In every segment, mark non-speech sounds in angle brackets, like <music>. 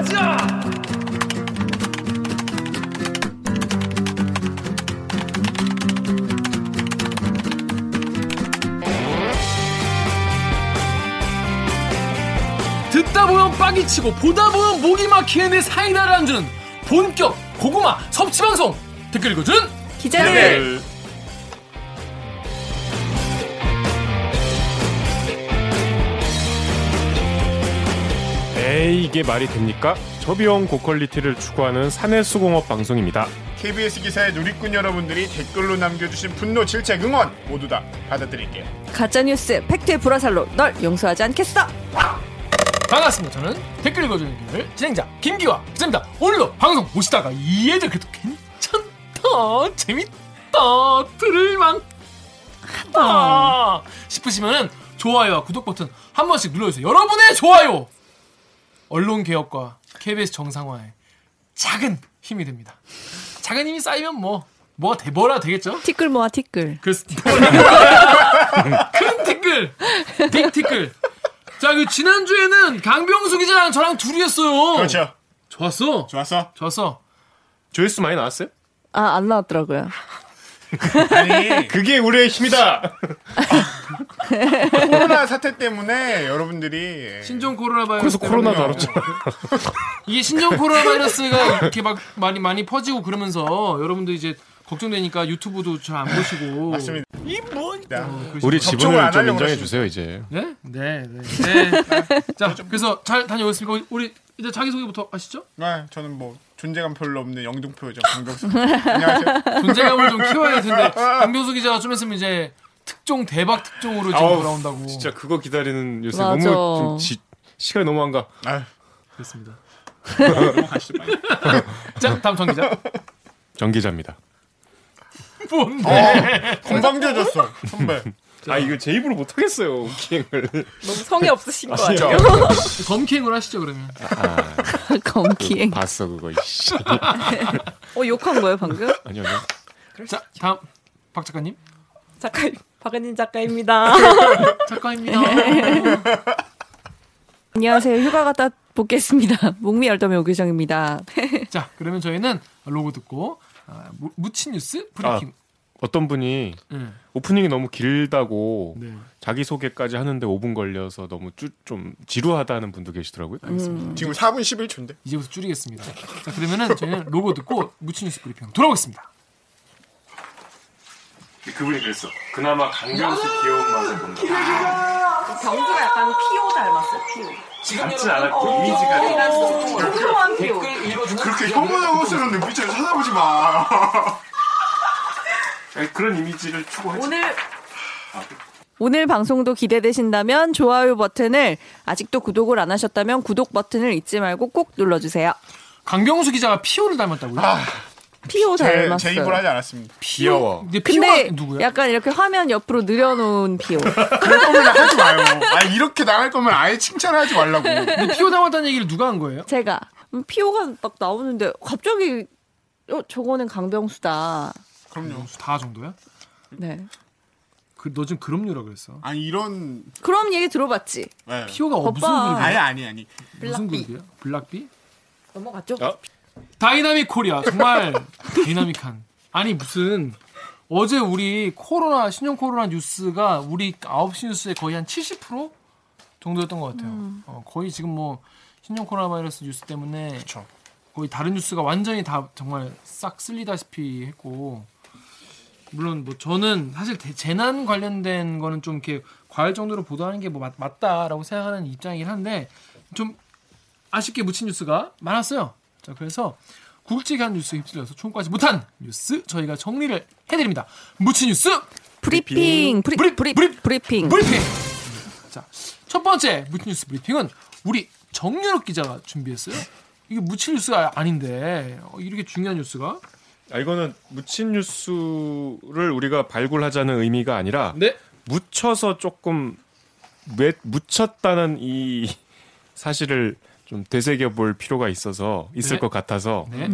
가자. 듣다 보면 빡이 치고 보다 보면 목이 막히는 데 사이다를 안 주는 본격 고구마 섭취 방송. 댓글 읽어주는 기자들 에이 이게 말이 됩니까? 저비용 고quality를 추구하는 사내수공업 방송입니다. KBS 기사의 누리꾼 여러분들이 댓글로 남겨주신 분노, 질책, 응원 모두 다 받아드릴게요. 가짜 뉴스 fact의 불화살로 널 용서하지 않겠어. 반갑습니다. 저는 댓글 읽어주는 기자들 진행자 김기화 기자입니다. 오늘도 방송 보시다가 이 애들 그래도 괜찮다. 재밌다. 들을만 하다. 싶으시면은 좋아요와 구독 버튼 한 번씩 눌러주세요. 여러분의 좋아요 언론 개혁과 KBS 정상화에 작은 힘이 됩니다 작은 힘이 쌓이면 뭐 뭐가 돼 뭐라 되겠죠 티끌 모아 티끌. <laughs> 큰 티끌, 빅 티끌. 자, 그 지난 주에는 강병수 기자랑 저랑 둘이 했어요. 그렇죠. 좋았어. 좋았어. 좋았어. 조회수 많이 나왔어요? 아 안 나왔더라고요 아니, 그게 우리의 힘이다. <laughs> 코로나 사태 때문에 여러분들이 신종 코로나 바이러스. 그래서 코로나 때문에 다뤘잖아. <laughs> 이게 신종 코로나 바이러스가 이렇게 막 많이 많이 퍼지고 그러면서 여러분들 이제 걱정되니까 유튜브도 잘 안 보시고. 맞습니다. 어, 우리 지분을 안좀 인정해. 주세요 이제. 네? 네, 네. 네. 자, 그래서 잘 다녀오셨습니까? 우리 이제 자기 소개부터 하시죠? 네, 저는 뭐 존재감 별로 없는 영등포죠. 강병수. 안녕하세요. 존재감을 좀 키워야 할 텐데 강병수 기자가 좀 있으면 이제 특종 대박 특종으로 지금 아우, 돌아온다고 진짜 그거 기다리는 요새 맞아. 너무 좀 지, 시간이 너무 안 가. 아유, 그렇습니다. 빨리. 자 다음 정 기자 정 기자입니다. 뭔데 건방 져졌어, 선배. 아 이거 제 입으로 못 하겠어요 기행을. 너무 성의 없으신 거. 아니에요? <laughs> 검킹을 하시죠 그러면 <laughs> 검기행 봤어 그거. 이씨. 어 욕한 거예요 방금? 아니요 아니요. 자 다음 박 작가님 작가 박은진 작가입니다. <laughs> 작가입니다. <laughs> 안녕하세요. 휴가 갔다 복겠습니다. 목미 열담의 오규정입니다. <laughs> 자 그러면 저희는 로고 듣고 아, 무- 무친 뉴스 브리핑. 어떤 분이 네. 오프닝이 너무 길다고 네. 자기 소개까지 하는데 5분 걸려서 너무 쭈, 좀 지루하다는 분도 계시더라고요. 지금 4분 11초인데. 이제부터 줄이겠습니다. 자 그러면은 저희는 로고 듣고 무친 뉴스 브리핑 돌아오겠습니다 그분이 그랬어. 그나마 강경수 귀여운 맛을 본다. 경수가 약간 피오 닮았어요 피오 닮진 않았고 이미지가 소소한 피오 그렇게 혐오스러운 눈빛으로 쳐다보지 마. <laughs> 아니, 그런 이미지를 추구했지. 오늘 오늘 방송도 기대되신다면 좋아요 버튼을 아직도 구독을 안 하셨다면 구독 버튼을 잊지 말고 꼭 눌러주세요. 강병수 기자가 피오를 닮았다고요? 피오 제, 닮았어요. 제 입으로 하지 않았습니다. 귀여워. 근데 누구야? 약간 이렇게 화면 옆으로 늘여놓은 피오. <laughs> 그럴 거면 하지 마요. 아 이렇게 나갈 거면 아예 칭찬하지 말라고. 근데 피오 닮았다는 얘기를 누가 한 거예요? 제가 음, 피오가 막 나오는데 갑자기 어 저거는 강병수다. 그럼요. 다 정도야? 네. 그 너 지금 그럼요라 그랬어. 아니 이런 그럼 얘기 들어봤지. 네. 피오가 어, 무슨. 그룹이야? 아니 아니 아니. 무슨 블락비. 그룹이야? 블락비? 넘어갔죠? 어? dynamic Korea 정말 dynamic한. 아니 무슨 어제 우리 코로나 신종 코로나 뉴스가 우리 9시 뉴스의 거의 한 70% 정도였던 것 같아요. 어, 거의 지금 뭐 신종 코로나 바이러스 뉴스 때문에 그쵸. 거의 다른 뉴스가 완전히 다 정말 싹 쓸리다시피 했고 물론 뭐 저는 사실 대- 재난 관련된 거는 좀 이렇게 과할 정도로 보도하는 게 뭐 맞다라고 생각하는 입장이긴 한데 좀 아쉽게 묻힌 뉴스가 많았어요. 자 그래서 굵직한 뉴스에 휩쓸려서 총까지 못한 뉴스 저희가 정리를 해드립니다. 묻힌 뉴스 브리핑 브리 브리- 브리 브리- 브리핑. 브리핑. 자, 첫 번째 묻힌 뉴스 브리핑은 우리 정연욱 기자가 준비했어요. 이게 묻힌 뉴스가 아닌데 어, 이렇게 중요한 뉴스가 아, 이거는 묻힌 뉴스를 우리가 발굴하자는 의미가 아니라 네 묻혀서 조금 왜 묻혔다는 이 사실을 좀 되새겨 볼 필요가 있어서 있을 네. 것 같아서 네.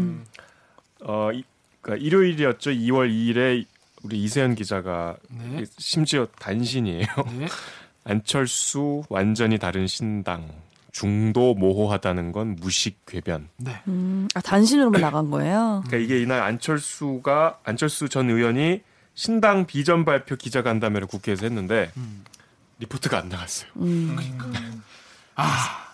어 이, 그러니까 일요일이었죠. 2월 2일에 우리 이세연 기자가 네. 심지어 단신이에요. 네. <laughs> 안철수 완전히 다른 신당 중도 모호하다는 건 무식 궤변. 네. 음, 아, 단신으로만 나간 거예요? 그러니까 이게 이날 안철수가 안철수 전 의원이 신당 비전 발표 기자간담회를 국회에서 했는데 음. 리포트가 안 나갔어요. 음. <laughs> 아,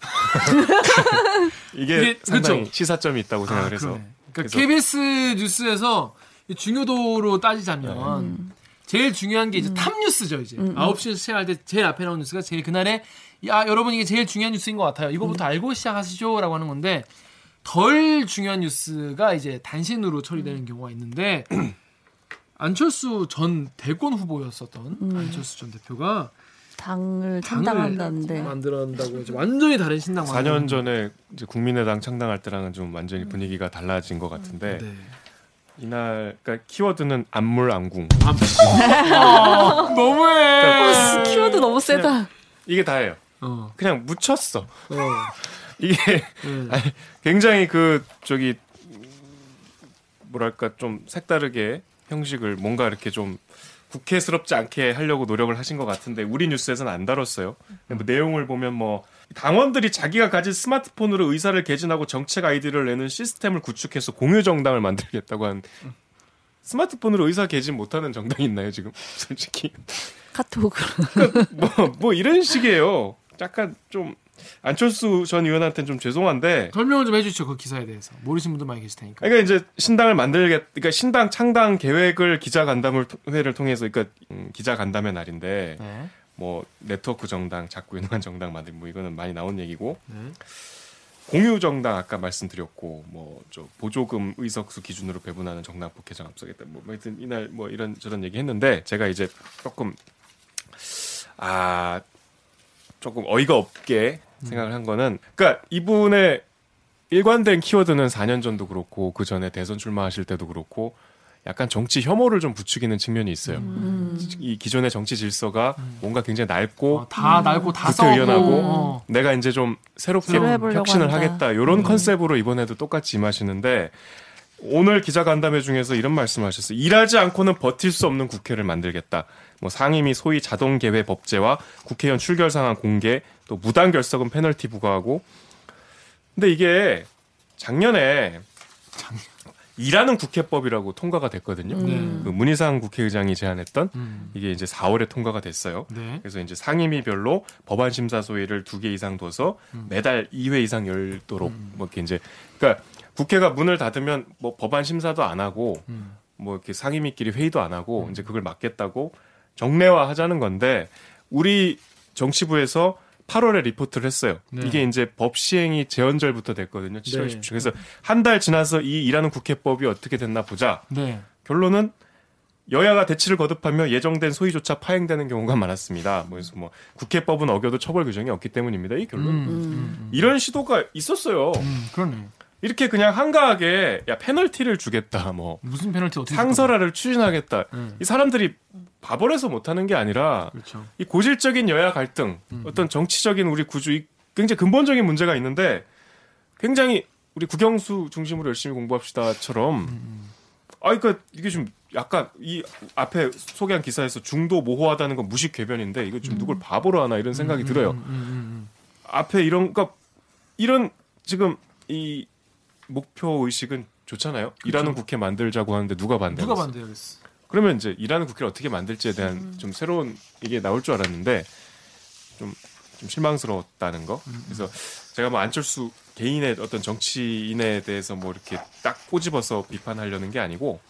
<laughs> 이게, 이게 상당히 그쵸. 시사점이 있다고 생각을 아, 해서. 그러네. 그러니까 그래서- KBS 뉴스에서 이 중요도로 따지자면 음. 제일 중요한 게 이제 탑 뉴스죠 이제. 9시 시작할 때 제일 앞에 나온 뉴스가 제일 그날에 야 여러분 이게 제일 중요한 뉴스인 것 같아요. 이거부터 알고 시작하시죠라고 하는 건데 덜 중요한 뉴스가 이제 단신으로 처리되는 경우가 있는데 <clears throat> 안철수 전 대권 후보였었던 안철수 전 대표가 당을 창당한다는데. 만들어낸다고 이제 완전히 다른 신당 4년 전에 이제 국민의당 창당할 때랑은 좀 완전히 분위기가 달라진 것 같은데 네. 이날 그러니까 키워드는 안물 안궁 아, 너무해. 키워드 너무 세다. 이게 다예요. 어, 그냥 묻혔어. 어. <laughs> 이게 네. 아니, 굉장히 그 저기 뭐랄까 좀 색다르게 형식을 뭔가 이렇게 좀 국회스럽지 않게 하려고 노력을 하신 것 같은데 우리 뉴스에서는 안 다뤘어요. 뭐 내용을 보면 뭐 당원들이 자기가 가진 스마트폰으로 의사를 개진하고 정책 아이디를 내는 시스템을 구축해서 공유 정당을 만들겠다고 한 스마트폰으로 의사 개진 못하는 정당이 있나요 지금 <laughs> 솔직히 카톡으로. 뭐, 뭐 이런 식이에요. 약간 좀 안철수 전 의원한테는 좀 죄송한데 설명을 좀 해주시죠 그 기사에 대해서 모르시는 분들 많이 계실 테니까. 그러니까 이제 신당을 만들겠, 그러니까 신당 창당 계획을 기자 간담을 회를 통해서, 그러니까 음, 기자 간담회 날인데 네. 뭐 네트워크 정당, 작고 유능한 정당 만들, 뭐 이거는 많이 나온 얘기고 네. 공유 정당 아까 말씀드렸고 뭐 저 보조금 의석수 기준으로 배분하는 정당 국회장 앞서겠다. 뭐 하여튼 이날 뭐 이런 저런 얘기 했는데 제가 이제 조금 아 조금 어이가 없게 생각을 한 거는 그러니까 이분의 일관된 키워드는 4년 전도 그렇고 그 전에 대선 출마하실 때도 그렇고 약간 정치 혐오를 좀 부추기는 측면이 있어요. 음. 이 기존의 정치 질서가 뭔가 굉장히 넓고 어, 다 날고 다 싸우고. 국회의원하고 어. 내가 이제 좀 새롭게 혁신을 한다. 하겠다 이런 컨셉으로 이번에도 똑같이 임하시는데 오늘 기자 간담회 중에서 이런 말씀하셨어요. 일하지 않고는 버틸 수 없는 국회를 만들겠다. 뭐 상임위 소위 자동개회 법제와 국회의원 출결 상황 공개, 또 무단 결석은 페널티 부과하고. 근데 이게 작년에 일하는 국회법이라고 통과가 됐거든요. 네. 그 문희상 국회의장이 제안했던 음. 이게 이제 4월에 통과가 됐어요. 네. 그래서 이제 상임위별로 법안 심사 소위를 두 개 이상 둬서 매달 2회 이상 열도록 뭐 이렇게 이제 그러니까 국회가 문을 닫으면 뭐 법안 심사도 안 하고 음. 뭐 이렇게 상임위끼리 회의도 안 하고 이제 그걸 막겠다고 정례화 하자는 건데 우리 정치부에서 8월에 리포트를 했어요. 네. 이게 이제 법 시행이 재헌절부터 됐거든요. 7월 네. 10일. 그래서 한 달 지나서 이 일하는 국회법이 어떻게 됐나 보자. 네. 결론은 여야가 대치를 거듭하며 예정된 소위조차 파행되는 경우가 많았습니다. 뭐 그래서 뭐 국회법은 어겨도 처벌 규정이 없기 때문입니다. 이 음. 결론. 음. 이런 시도가 있었어요. 음. 그러네. 이렇게 그냥 한가하게 야 페널티를 주겠다. 뭐 무슨 페널티 어떻게 상설화를 추진하겠다. 음. 이 사람들이 바보라서 못하는 게 아니라 그렇죠. 이 고질적인 여야 갈등, 음. 어떤 정치적인 우리 구조, 이 굉장히 근본적인 문제가 있는데 굉장히 우리 국영수 중심으로 열심히 공부합시다처럼 음. 아, 그러니까 이게 좀 약간 이 앞에 소개한 기사에서 중도 모호하다는 건 무식 궤변인데 이거 좀 누굴 바보로 하나 이런 생각이 들어요. 음, 음, 앞에 이런 그러니까 이런 지금 이 목표 의식은 좋잖아요. 일하는 국회 만들자고 하는데 누가 음. 반대? 누가. 그러면 이제 일하는 국회를 어떻게 만들지에 대한 좀 새로운 이게 나올 줄 알았는데 좀, 좀 실망스러웠다는 거. 그래서 제가 뭐 안철수 개인의 어떤 정치인에 대해서 뭐 이렇게 딱 꼬집어서 비판하려는 게 아니고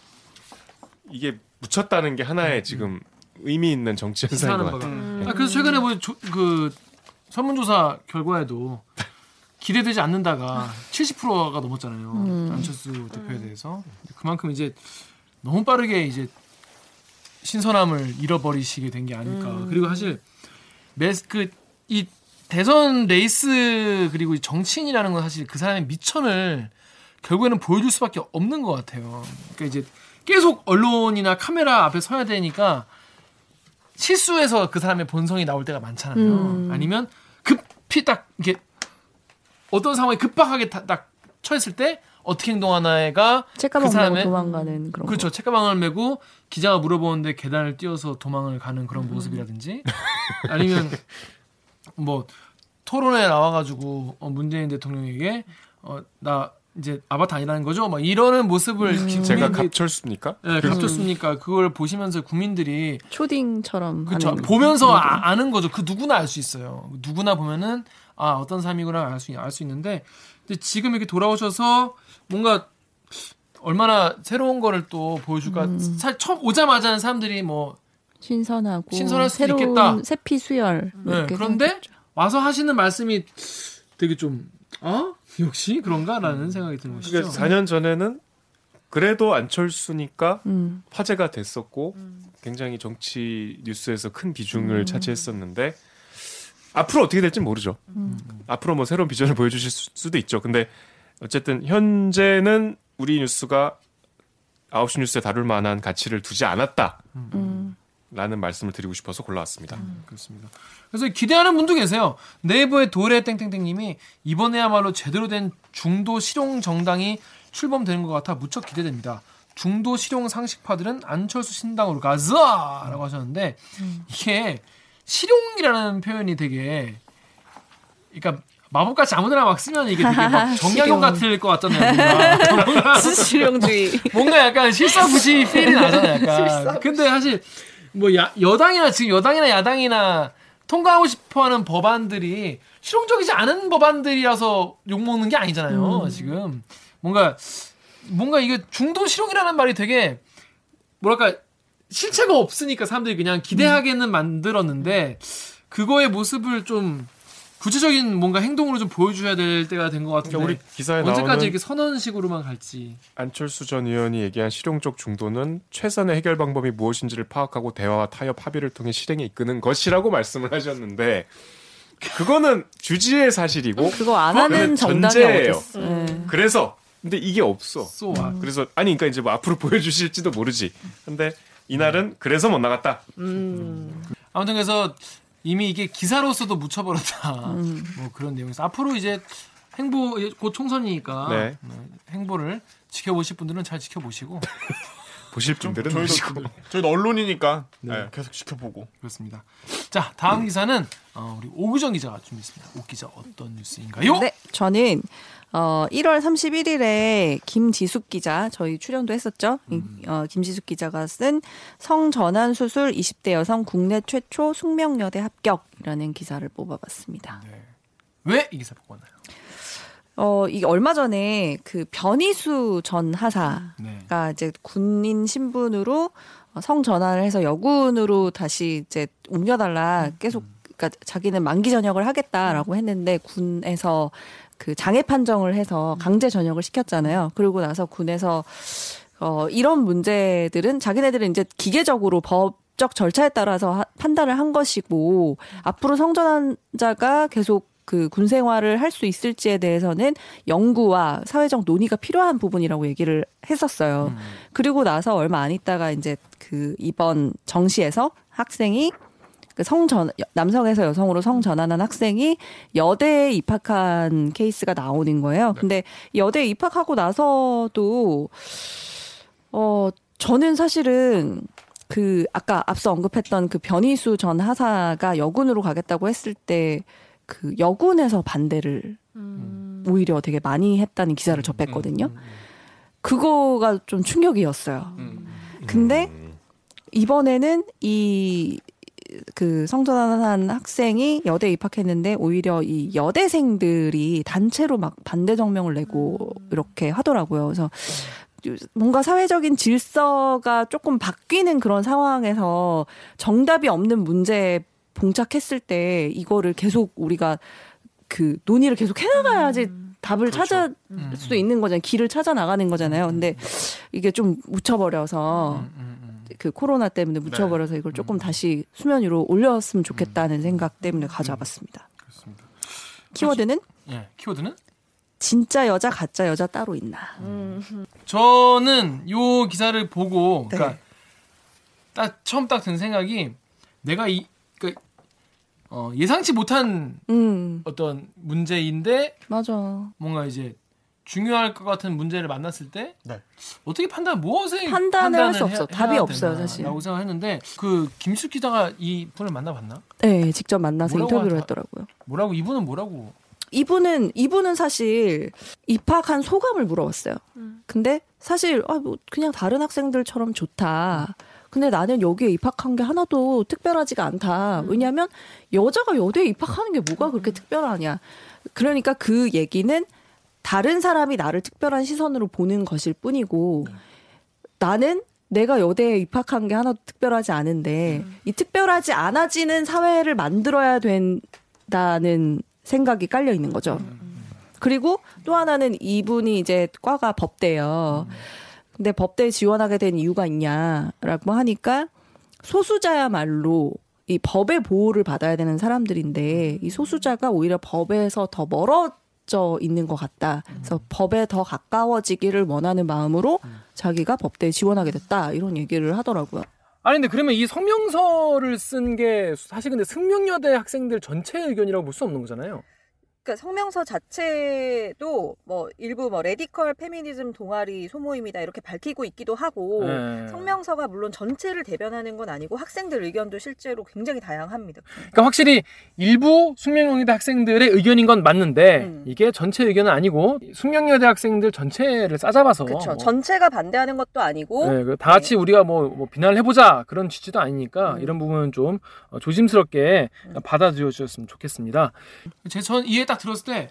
이게 묻혔다는 게 하나의 지금 의미 있는 정치 현상인 것 같아요. 바가. 아, 그래서 최근에 뭐그 설문조사 결과에도 기대되지 않는다가 <laughs> 70%가 넘었잖아요. 음. 안철수 대표에 대해서 그만큼 이제 너무 빠르게 이제 신선함을 잃어버리시게 된 게 아닐까. 그리고 사실 메스 그이 대선 레이스 그리고 이 정치인이라는 건 사실 그 사람의 밑천을 결국에는 보여줄 수밖에 없는 것 같아요. 그러니까 이제 계속 언론이나 카메라 앞에 서야 되니까 실수해서 그 사람의 본성이 나올 때가 많잖아요. 음. 아니면 급히 딱 이게 어떤 상황에 급박하게 다- 딱 처했을 때 어떻게 행동하나가 책가방 그 메고 사람의- 도망가는 그런 그렇죠. 책가방을 메고 기자가 물어보는데 계단을 뛰어서 도망을 가는 그런 모습이라든지 아니면 뭐 토론에 나와가지고 어, 문재인 대통령에게 어, 나 이제 아바타 아니라는 거죠? 막 이러는 모습을 기- 제가 국민들이- 갑철수입니까? 네, 갑쳤습니까? 그걸 보시면서 국민들이 초딩처럼 하는 보면서 아, 아는 거죠. 그 누구나 알 수 있어요. 누구나 보면은 아 어떤 사람이구나 알 수 알수 있는데 근데 지금 이렇게 돌아오셔서 뭔가 얼마나 새로운 거를 또 보여줄까. 사, 처음 오자마자는 사람들이 뭐 신선하고 신선할 수도 새로운 있겠다. 세피 수혈 네, 그런데 생각했죠. 와서 하시는 말씀이 되게 좀 어? 역시 그런가라는 생각이 드는 것이죠. 그러니까 4년 전에는 그래도 안철수니까 음. 화제가 됐었고 굉장히 정치 뉴스에서 큰 비중을 차지했었는데 앞으로 어떻게 될지 모르죠. 앞으로 뭐 새로운 비전을 보여주실 수- 수도 있죠. 근데 어쨌든 현재는 우리 뉴스가 9시 뉴스에 다룰 만한 가치를 두지 않았다라는 음. 말씀을 드리고 싶어서 골라왔습니다. 그렇습니다. 그래서 기대하는 분도 계세요. 네이버의 도레 땡땡땡님이 이번에야말로 제대로 된 중도 실용 정당이 출범되는 것 같아 무척 기대됩니다. 중도 실용 상식파들은 안철수 신당으로 가자라고 하셨는데 이게 실용이라는 표현이 되게 그러니까 마법같이 아무데나 막 쓰면 이게 되게 막 <laughs> 정약용. 같을 것 같잖아요. 뭔가. <laughs> 뭔가 실용주의. <laughs> 뭔가 약간 실사부시 필이 나잖아요. 약간. 근데 사실 뭐 야, 여당이나 지금 여당이나 야당이나 통과하고 싶어하는 법안들이 실용적이지 않은 법안들이라서 욕 먹는 게 아니잖아요. 지금 뭔가 뭔가 이게 중도 실용이라는 말이 되게 뭐랄까 실체가 없으니까 사람들이 그냥 기대하게는 만들었는데 그거의 모습을 좀 구체적인 뭔가 행동으로 좀 보여줘야 될 때가 된 것 같은데 그러니까 우리 기사에 언제까지 이렇게 선언식으로만 갈지 안철수 전 의원이 얘기한 실용적 중도는 최선의 해결 방법이 무엇인지를 파악하고 대화와 타협 합의를 통해 실행에 이끄는 것이라고 <laughs> 말씀을 하셨는데 그거는 주지의 사실이고 그거 안 하는 정당이 전제예요. 어딨어. 네. 그래서 근데 이게 없어. 쏘 아, 그래서 아니 그러니까 이제 뭐 앞으로 보여주실지도 모르지. 근데 이날은 그래서 못 나갔다. 아무튼 그래서 이미 이게 기사로서도 묻혀버렸다. 음. <laughs> 뭐 그런 내용에서 앞으로 이제 행보 곧 총선이니까 네. 네, 행보를 지켜보실 분들은 잘 지켜보시고 <laughs> 보실 분들은 저희도 보시고. 저희도 언론이니까 네, 계속 지켜보고 그렇습니다. 자 다음 기사는 어, 우리 오규정 기자가 준비했습니다. 오 기자 어떤 뉴스인가요? 네, 저는 어 1월 31일에 김지숙 기자 저희 출연도 했었죠. 이- 어, 김지숙 기자가 쓴 성전환 수술 20대 여성 국내 최초 숙명여대 합격이라는 기사를 뽑아봤습니다. 왜이 기사 왔나요? 어 이게 얼마 전에 그 변희수 전 하사가 네. 이제 군인 신분으로 어, 성전환을 해서 여군으로 다시 이제 옮겨달라 계속 그러니까 자기는 만기 전역을 하겠다라고 했는데 군에서 그 장애 판정을 해서 강제 전역을 시켰잖아요. 그러고 나서 군에서 어 이런 문제들은 자기네들은 이제 기계적으로 법 적 절차에 따라서 하- 판단을 한 것이고 앞으로 성전환 자가 계속 그군 생활을 할 수 있을지에 대해서는 연구와 사회적 논의가 필요한 부분이라고 얘기를 했었어요. 그리고 나서 얼마 안 있다가 이제 그 이번 정시에서 학생이 그 성전 남성에서 여성으로 성 전환한 학생이 여대에 입학한 케이스가 나오는 거예요. 근데 여대에 입학하고 나서도 어 저는 사실은 그 아까 앞서 언급했던 그 변희수 전 하사가 여군으로 가겠다고 했을 때 그 여군에서 반대를 오히려 되게 많이 했다는 기사를 접했거든요. 그거가 좀 충격이었어요. 근데 이번에는 이 그 성전환한 학생이 여대에 입학했는데 오히려 이 여대생들이 단체로 막 반대 정명을 내고 이렇게 하더라고요. 그래서 뭔가 사회적인 질서가 조금 바뀌는 그런 상황에서 정답이 없는 문제에 봉착했을 때 이거를 계속 우리가 그 논의를 계속 해나가야지 답을 찾아 음. 수 있는 거잖아요. 길을 찾아 나가는 거잖아요. 근데 이게 좀 묻혀버려서 음, 음, 음. 그 코로나 때문에 묻혀버려서 이걸 조금 다시 수면 위로 올렸으면 좋겠다는 생각 때문에 가져와봤습니다. 그렇습니다. 키워드는 예, 키워드는 진짜 여자 가짜 여자 따로 있나? 저는 요 기사를 보고 네. 그러니까 딱 처음 딱 든 생각이 내가 이 그, 어, 예상치 못한 음 어떤 문제인데 맞아. 뭔가 이제 중요할 것 같은 문제를 만났을 때 네. 어떻게 판단 무엇에 판단을 할수 판단을 없어. 답이 없어요, 사실. 라고 생각했는데 그 김수 기자가 이 분을 만나봤나? 네, 직접 만나서 인터뷰를 하자- 했더라고요. 뭐라고 이분은 뭐라고? 이분은 이분은 사실 입학한 소감을 물어봤어요. 근데 사실 아, 뭐 그냥 다른 학생들처럼 좋다. 근데 나는 여기에 입학한 게 하나도 특별하지가 않다. 왜냐하면 여자가 여대에 입학하는 게 뭐가 그렇게 특별하냐. 그러니까 그 얘기는 다른 사람이 나를 특별한 시선으로 보는 것일 뿐이고 나는 내가 여대에 입학한 게 하나도 특별하지 않은데 이 특별하지 않아지는 사회를 만들어야 된다는 생각이 깔려 있는 거죠. 그리고 또 하나는 이분이 이제 과가 법대요. 근데 법대에 지원하게 된 이유가 있냐라고 하니까 소수자야말로 이 법의 보호를 받아야 되는 사람들인데 이 소수자가 오히려 법에서 더 멀어 져 있는 것 같다. 그래서 법에 더 가까워지기를 원하는 마음으로 자기가 법대에 지원하게 됐다. 이런 얘기를 하더라고요. 아니 근데 그러면 이 성명서를 쓴 게 사실 근데 숙명여대 학생들 전체 의견이라고 볼 수 없는 거잖아요. 그러니까 성명서 자체도 뭐 일부 뭐 radical 페미니즘 동아리 소모임이다 이렇게 밝히고 있기도 하고 네. 성명서가 물론 전체를 대변하는 건 아니고 학생들 의견도 실제로 굉장히 다양합니다. 그러니까 확실히 일부 숙명여대 학생들의 의견인 건 맞는데 음. 이게 전체 의견은 아니고 숙명여대 학생들 전체를 싸잡아서 그렇죠. 뭐, 전체가 반대하는 것도 아니고 네, 그다 같이 우리가 뭐, 뭐 비난을 해보자 그런 취지도 아니니까 음. 이런 부분은 좀 어, 조심스럽게 받아들여 주셨으면 좋겠습니다. 제전 이해 딱 들었을 때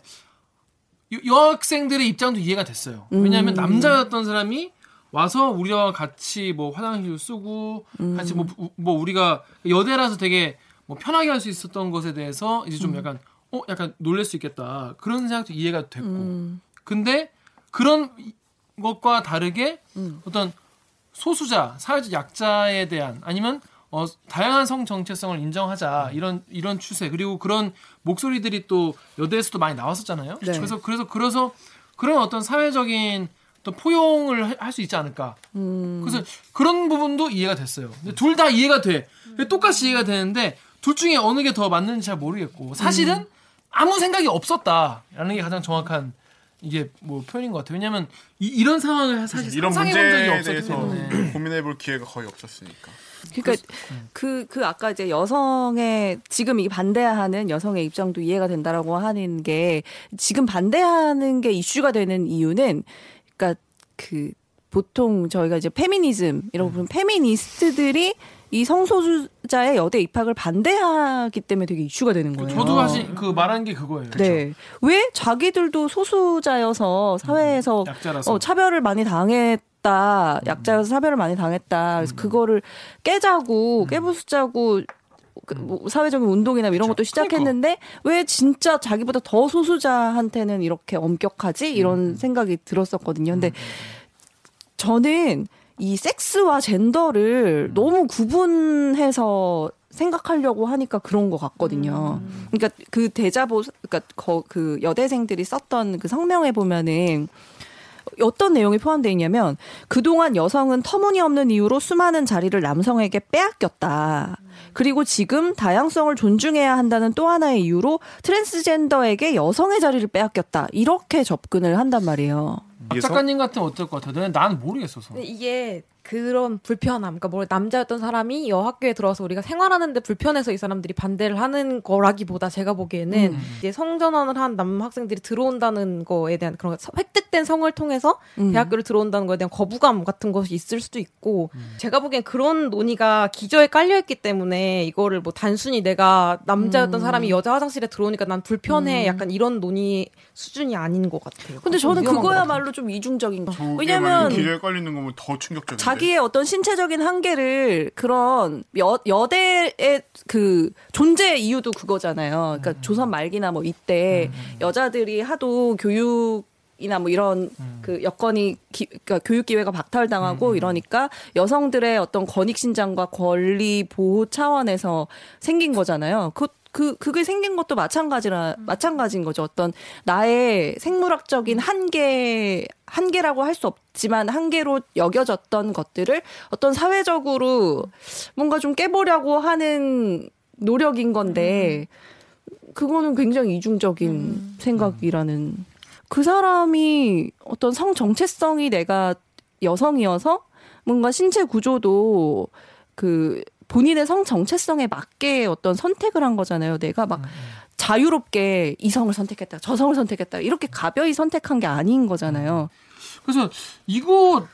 여- 여학생들의 입장도 이해가 됐어요. 왜냐하면 음. 남자였던 사람이 와서 우리와 같이 뭐 화장실 쓰고 음. 같이 뭐, 우- 뭐 우리가 여대라서 되게 뭐 편하게 할 수 있었던 것에 대해서 이제 음. 좀 약간 어 약간 놀랄 수 있겠다 그런 생각도 이해가 됐고 음. 근데 그런 것과 다르게 음. 어떤 소수자, 사회적 약자에 대한 아니면 어, 다양한 성 정체성을 인정하자 이런 이런 추세 그리고 그런 목소리들이 또 여대에서도 많이 나왔었잖아요. 네. 그래서 그래서 그래서 그런 어떤 사회적인 또 포용을 할 수 있지 않을까. 음. 그래서 그런 부분도 이해가 됐어요. 둘 다 이해가 돼. 똑같이 이해가 되는데 둘 중에 어느 게 더 맞는지 잘 모르겠고 사실은 아무 생각이 없었다라는 게 가장 정확한 이게 뭐 표현인 것 같아요. 왜냐하면 이, 런 상황을 사실 이런 상상해 본 적이 문제에 없었기 대해서 때문에. <laughs> 고민해볼 기회가 거의 없었으니까. 그러니까 그, 그 아까 이제 여성의 지금 이 반대하는 여성의 입장도 이해가 된다라고 하는 게 지금 반대하는 게 이슈가 되는 이유는 그러니까 그 보통 저희가 이제 페미니즘이라고 부르는 페미니스트들이 이 성소수자의 여대 입학을 반대하기 때문에 되게 이슈가 되는 거예요. 저도 사실 그 말한 게 그거예요. 네. 왜 자기들도 소수자여서 사회에서 약자라서. 어, 차별을 많이 당했 다. 약자여서 차별을 많이 당했다. 그래서 그거를 깨자고 깨부수자고 그, 뭐 사회적인 운동이나 이런 것도 시작했는데 왜 진짜 자기보다 더 소수자한테는 이렇게 엄격하지 이런 생각이 들었었거든요. 근데 저는 이 섹스와 젠더를 너무 구분해서 생각하려고 하니까 그런 것 같거든요. 그러니까 그 대자보, 그러니까 거, 그 여대생들이 썼던 그 성명에 보면은 어떤 내용이 포함되어 있냐면 그동안 여성은 터무니없는 이유로 수많은 자리를 남성에게 빼앗겼다. 그리고 지금 다양성을 존중해야 한다는 또 하나의 이유로 트랜스젠더에게 여성의 자리를 빼앗겼다. 이렇게 접근을 한단 말이에요. 박 작가님 같은 어떨 것 같아요? 난 모르겠어서. 근데 이게 그런 불편함, 그러니까 뭐 남자였던 사람이 여학교에 들어와서 우리가 생활하는데 불편해서 이 사람들이 반대를 하는 거라기보다 제가 보기에는 음. 이제 성전환을 한 남학생들이 들어온다는 거에 대한 그런 서- 획득된 성을 통해서 음. 대학교를 들어온다는 거에 대한 거부감 같은 것이 있을 수도 있고 음. 제가 보기엔 그런 논의가 기저에 깔려있기 때문에 이거를 뭐 단순히 내가 남자였던 음. 사람이 여자 화장실에 들어오니까 난 불편해 약간 이런 논의 수준이 아닌 것 같아요. 근데 좀 저는. 그거야말로 좀 이중적인 거. 저게 왜냐면 기저에 깔리는 거면 더 충격적인데. 자기의 어떤 신체적인 한계를 그런 여, 여대의 그 존재 이유도 그거잖아요. 음. 그러니까 조선 말기나 뭐 이때 여자들이 하도 교육 이나 뭐 이런 음. 그 여건이 기, 그러니까 교육 기회가 박탈당하고 이러니까 여성들의 어떤 권익 신장과 권리 보호 차원에서 생긴 거잖아요. 그 그, 그게 생긴 것도 마찬가지라, 마찬가지인 거죠. 어떤 나의 생물학적인 한계, 한계라고 할 수 없지만 한계로 여겨졌던 것들을 어떤 사회적으로 뭔가 좀 깨보려고 하는 노력인 건데, 그거는 굉장히 이중적인 생각이라는. 그 사람이 어떤 성 정체성이 내가 여성이어서 뭔가 신체 구조도 그 본인의 성 정체성에 맞게 어떤 선택을 한 거잖아요. 내가 막 자유롭게 이 성을 선택했다, 저 성을 선택했다 이렇게 가벼이 선택한 게 아닌 거잖아요. 그래서 이거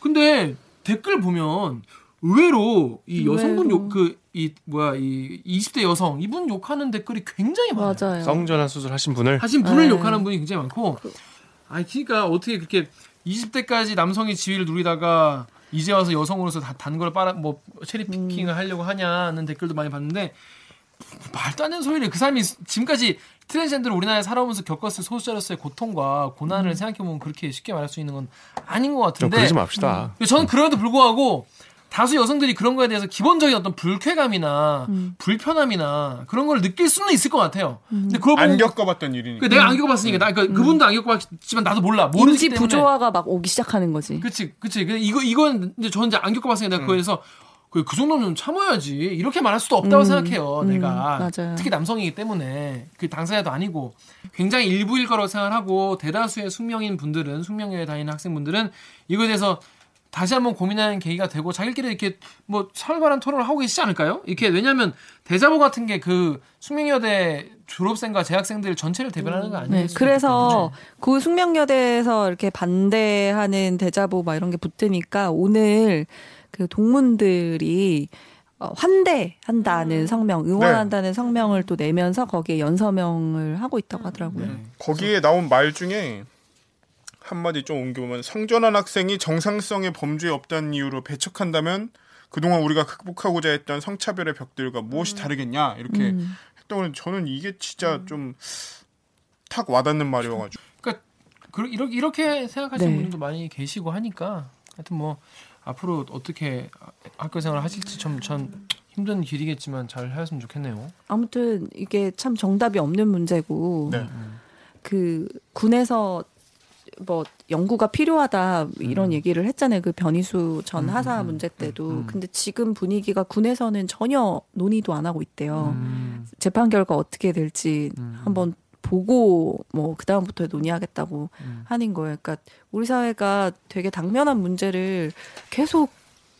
근데 댓글 보면 의외로 이 여성분. 욕 그 이 뭐야 이 20대 여성 이분 욕하는 댓글이 굉장히 많아요. 맞아요. 성전환 수술 하신 분을 하신 분을 네. 욕하는 분이 굉장히 많고 아 그러니까 어떻게 그렇게 20대까지 남성의 지위를 누리다가 이제 와서 여성으로서 다단걸 빨아 뭐 체리 피킹을 하려고 하냐는 댓글도 많이 봤는데 말도 안 되는 소리를 그 사람이 지금까지 트랜스젠더로 우리나라에 살아오면서 겪었을 소수자로서의 고통과 고난을 생각해보면 그렇게 쉽게 말할 수 있는 건 아닌 것좀 같은데. 그러지 맙시다. 근데 저는 그럼에도 불구하고 다수 여성들이 그런 거에 대해서 기본적인 어떤 불쾌감이나 음. 불편함이나 그런 걸 느낄 수는 있을 것 같아요. 근데 그걸 안 겪어봤던 일이니까. 그 내가 안 겪어봤으니까. 나 그러니까 그분도 안 겪어봤지만 나도 몰라. 때문에. 부조화가 막 오기 시작하는 거지. 그치 그치. 근데 이거 이건 이제 저는 이제 안 겪어봤으니까 내가 그거에서 그, 그 정도면 참아야지. 이렇게 말할 수도 없다고 음, 생각해요 음, 내가. 맞아요. 특히 남성이기 때문에. 그 당사자도 아니고. 굉장히 일부일 거라고 생각하고 대다수의 숙명인 분들은 숙명여에 다니는 학생분들은 이거에 대해서 다시 한번 고민하는 계기가 되고 자기끼리 이렇게 뭐 살벌한 토론을 하고 계시지 않을까요? 이렇게 왜냐하면 대자보 같은 게 그 숙명여대 졸업생과 재학생들 전체를 대변하는 거 아니에요? 네, 그래서 그 숙명여대에서 이렇게 반대하는 대자보 막 이런 게 붙으니까 오늘 그 동문들이 어, 환대한다는 성명, 응원한다는 성명을 또 내면서 거기에 연서명을 하고 있다고 하더라고요. 네. 거기에 나온 말 중에 한마디 좀 옮겨보면 성전환 학생이 정상성의 범죄에 없다는 이유로 배척한다면 그동안 우리가 극복하고자 했던 성차별의 벽들과 무엇이 다르겠냐 이렇게 음. 했던 건 저는 이게 진짜 좀탁 와닿는 말이어가지고 그러니까 그- 이렇게 이렇게 생각하시는 네. 분들도 많이 계시고 하니까 하여튼 뭐 앞으로 어떻게 학교 생활을 하실지 좀전 힘든 길이겠지만 잘 하셨으면 좋겠네요. 아무튼 이게 참 정답이 없는 문제고 네. 그 군에서 뭐 연구가 필요하다 이런 얘기를 했잖아요. 그 변희수 전 음, 하사 음, 문제 때도. 음, 음. 근데 지금 분위기가 군에서는 전혀 논의도 안 하고 있대요. 음, 재판 결과 어떻게 될지 음. 한번 보고 뭐 그다음부터 논의하겠다고 음. 하는 거예요. 그러니까 우리 사회가 되게 당면한 문제를 계속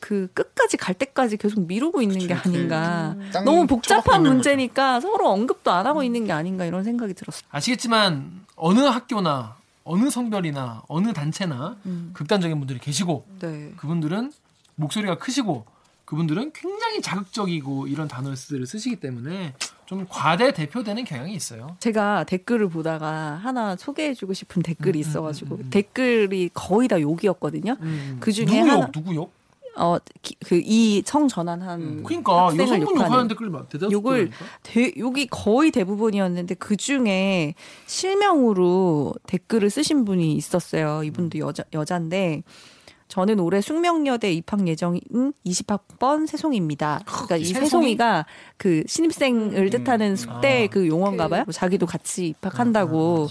그 끝까지 갈 때까지 계속 미루고 있는 게 그치, 아닌가. 땅 너무 복잡한 문제니까 서로 언급도 안 하고 있는 게 아닌가 이런 생각이 들었어요. 아시겠지만 어느 학교나 어느 성별이나 어느 단체나 음. 극단적인 분들이 계시고 네. 그분들은 목소리가 크시고 그분들은 굉장히 자극적이고 이런 단어를 쓰- 쓰시기 때문에 좀 과대 대표되는 경향이 있어요. 제가 댓글을 보다가 하나 소개해주고 싶은 댓글이 음, 있어가지고 음, 음, 음. 댓글이 거의 다 욕이었거든요. 음. 그 중에 누구 욕? 누구 욕? 어그이 성전환한 그러니까 학생을 여성분 욕하는 욕하는 댓글 막 대다수 욕을. 대, 욕이 거의 대부분이었는데 그 중에 실명으로 댓글을 쓰신 분이 있었어요. 이분도 여자 여자인데 저는 올해 숙명여대 입학 예정인 20학번 세송입니다. 그러니까 이 세송이? 세송이가 그 신입생을 뜻하는 숙대 아. 그 용어인가 봐요. 자기도 같이 입학한다고.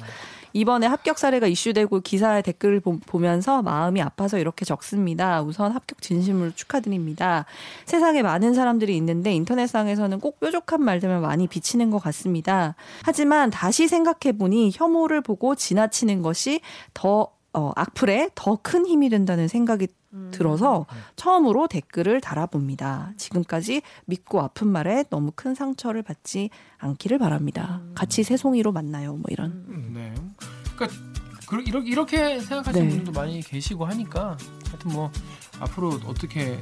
이번에 합격 사례가 이슈되고 기사에 댓글을 보, 보면서 마음이 아파서 이렇게 적습니다. 우선 합격 진심으로 축하드립니다. 세상에 많은 사람들이 있는데 인터넷상에서는 꼭 뾰족한 말들만 많이 비치는 것 같습니다. 하지만 다시 생각해보니 혐오를 보고 지나치는 것이 더 어, 악플에 더 큰 힘이 된다는 생각이 들어서 처음으로 댓글을 달아봅니다. 지금까지 믿고 아픈 말에 너무 큰 상처를 받지 않기를 바랍니다. 같이 새송이로 만나요. 뭐 이런. 네. 그러니까 그- 이렇게 이렇게 생각하시는 네. 분들도 많이 계시고 하니까 하여튼 뭐 앞으로 어떻게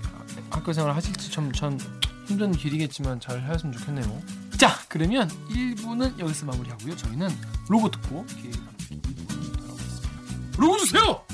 학교 생활을 하실지 좀전 힘든 길이겠지만 잘 하셨으면 좋겠네요. 자, 그러면 1부는 여기서 마무리하고요. 저희는 로고 듣고 기회 나누기 2부로 돌아오겠습니다. 로고 주세요.